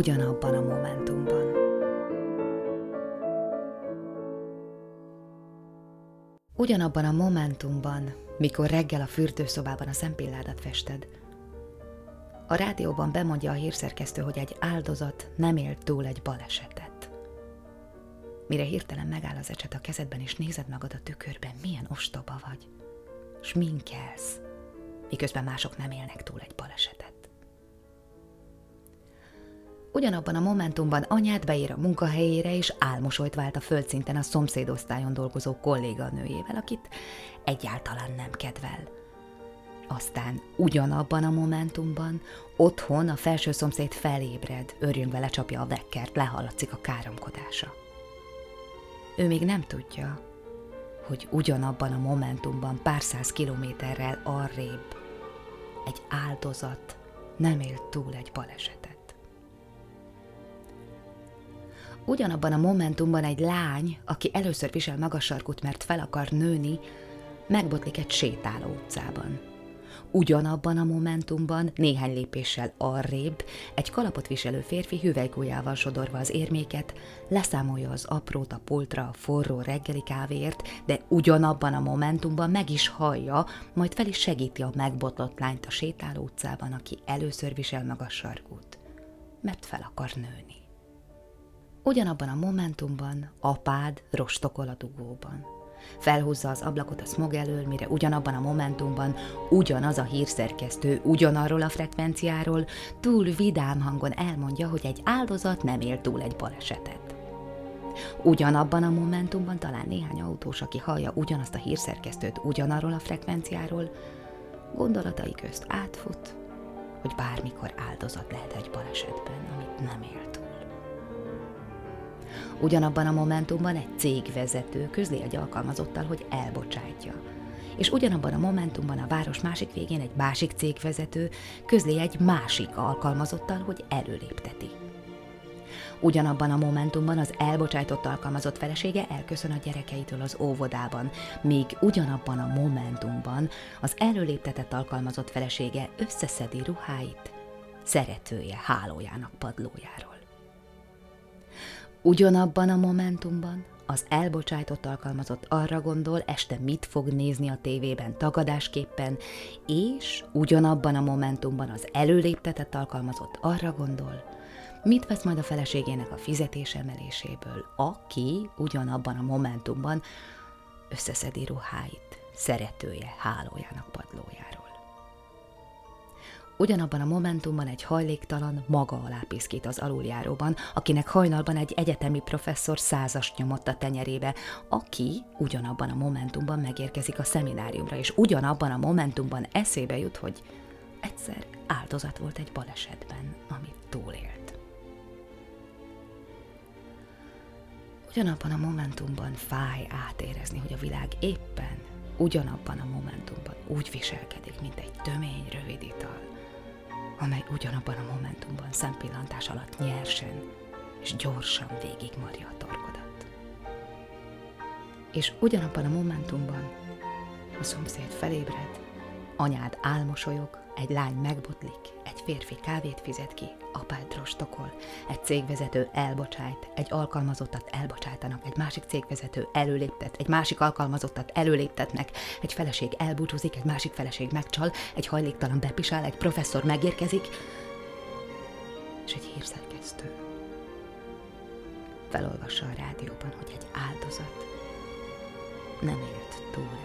ugyanabban a momentumban. Ugyanabban a momentumban, mikor reggel a fürdőszobában a szempilládat fested, a rádióban bemondja a hírszerkesztő, hogy egy áldozat nem élt túl egy balesetet. Mire hirtelen megáll az ecset a kezedben, és nézed magad a tükörben, milyen ostoba vagy. Sminkelsz, miközben mások nem élnek túl egy balesetet. Ugyanabban a momentumban anyád beír a munkahelyére, és álmosolyt vált a földszinten a szomszédosztályon dolgozó kolléganőjével, akit egyáltalán nem kedvel. Aztán ugyanabban a momentumban otthon a felső szomszéd felébred, örjöngve lecsapja a vekkert, lehallatszik a káromkodása. Ő még nem tudja, hogy ugyanabban a momentumban pár száz kilométerrel arrébb egy áldozat nem élt túl egy balesetet. Ugyanabban a momentumban egy lány, aki először visel magas sarkut, mert fel akar nőni, megbotlik egy sétáló utcában. Ugyanabban a momentumban, néhány lépéssel arrébb, egy kalapot viselő férfi hüvelykújával sodorva az érméket, leszámolja az aprót a pultra a forró reggeli kávéért, de ugyanabban a momentumban meg is hallja, majd fel is segíti a megbotlott lányt a sétáló utcában, aki először visel magas sarkút, mert fel akar nőni. Ugyanabban a momentumban apád rostokol a dugóban. Felhúzza az ablakot a smog elől, mire ugyanabban a momentumban ugyanaz a hírszerkesztő ugyanarról a frekvenciáról túl vidám hangon elmondja, hogy egy áldozat nem él túl egy balesetet. Ugyanabban a momentumban talán néhány autós, aki hallja ugyanazt a hírszerkesztőt ugyanarról a frekvenciáról, gondolatai közt átfut, hogy bármikor áldozat lehet egy balesetben, amit nem él túl. Ugyanabban a momentumban egy cégvezető közli egy alkalmazottal, hogy elbocsátja. És ugyanabban a momentumban a város másik végén egy másik cégvezető közli egy másik alkalmazottal, hogy előlépteti. Ugyanabban a momentumban az elbocsájtott alkalmazott felesége elköszön a gyerekeitől az óvodában, míg ugyanabban a momentumban az előléptetett alkalmazott felesége összeszedi ruháit szeretője hálójának padlójáról. Ugyanabban a momentumban az elbocsájtott alkalmazott arra gondol, este mit fog nézni a tévében tagadásképpen, és ugyanabban a momentumban az előléptetett alkalmazott arra gondol, mit vesz majd a feleségének a fizetés emeléséből, aki ugyanabban a momentumban összeszedi ruháit szeretője hálójának padlójára. Ugyanabban a momentumban egy hajléktalan maga alá piszkít az aluljáróban, akinek hajnalban egy egyetemi professzor százas nyomott a tenyerébe, aki ugyanabban a momentumban megérkezik a szemináriumra, és ugyanabban a momentumban eszébe jut, hogy egyszer áldozat volt egy balesetben, amit túlélt. Ugyanabban a momentumban fáj átérezni, hogy a világ éppen ugyanabban a momentumban úgy viselkedik, mint egy tömény rövid ital, amely ugyanabban a momentumban szempillantás alatt nyersen és gyorsan végigmarja a torkodat. És ugyanabban a momentumban a szomszéd felébred, anyád álmosolyog, egy lány megbotlik, egy férfi kávét fizet ki, apád rostokol, egy cégvezető elbocsájt, egy alkalmazottat elbocsájtanak, egy másik cégvezető előléptet, egy másik alkalmazottat előléptetnek, egy feleség elbúcsúzik, egy másik feleség megcsal, egy hajléktalan bepisál, egy professzor megérkezik, és egy hírszerkesztő. Felolvassa a rádióban, hogy egy áldozat nem élt túl